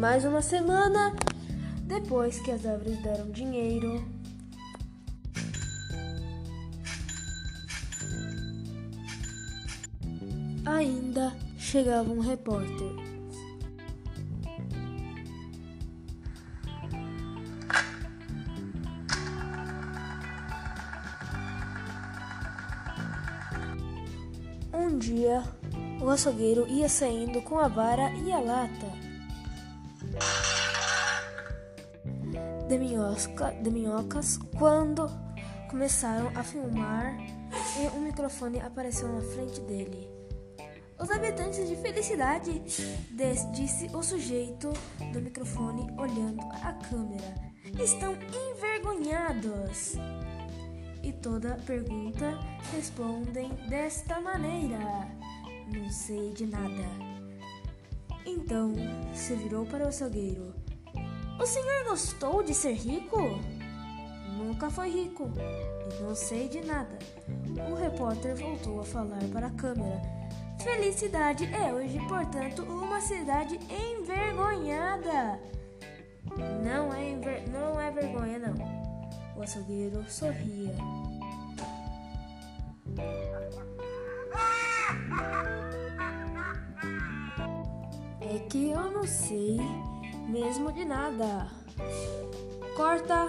mais uma semana, depois que as árvores deram dinheiro, ainda chegava um repórter. Um dia, o açougueiro ia saindo com a vara e a lata de, de minhocas quando começaram a filmar e um microfone apareceu na frente dele. Os habitantes de felicidade, disse o sujeito do microfone olhando a câmera, estão envergonhados. E toda pergunta respondem desta maneira: Não sei de nada. Então se virou para o açougueiro. O senhor gostou de ser rico? Nunca foi rico e não sei de nada. O repórter voltou a falar para a câmera. Felicidade é hoje, portanto, uma cidade envergonhada. Não é, enver... não é vergonha, não. O açougueiro sorria. Que eu não sei mesmo de nada. Corta!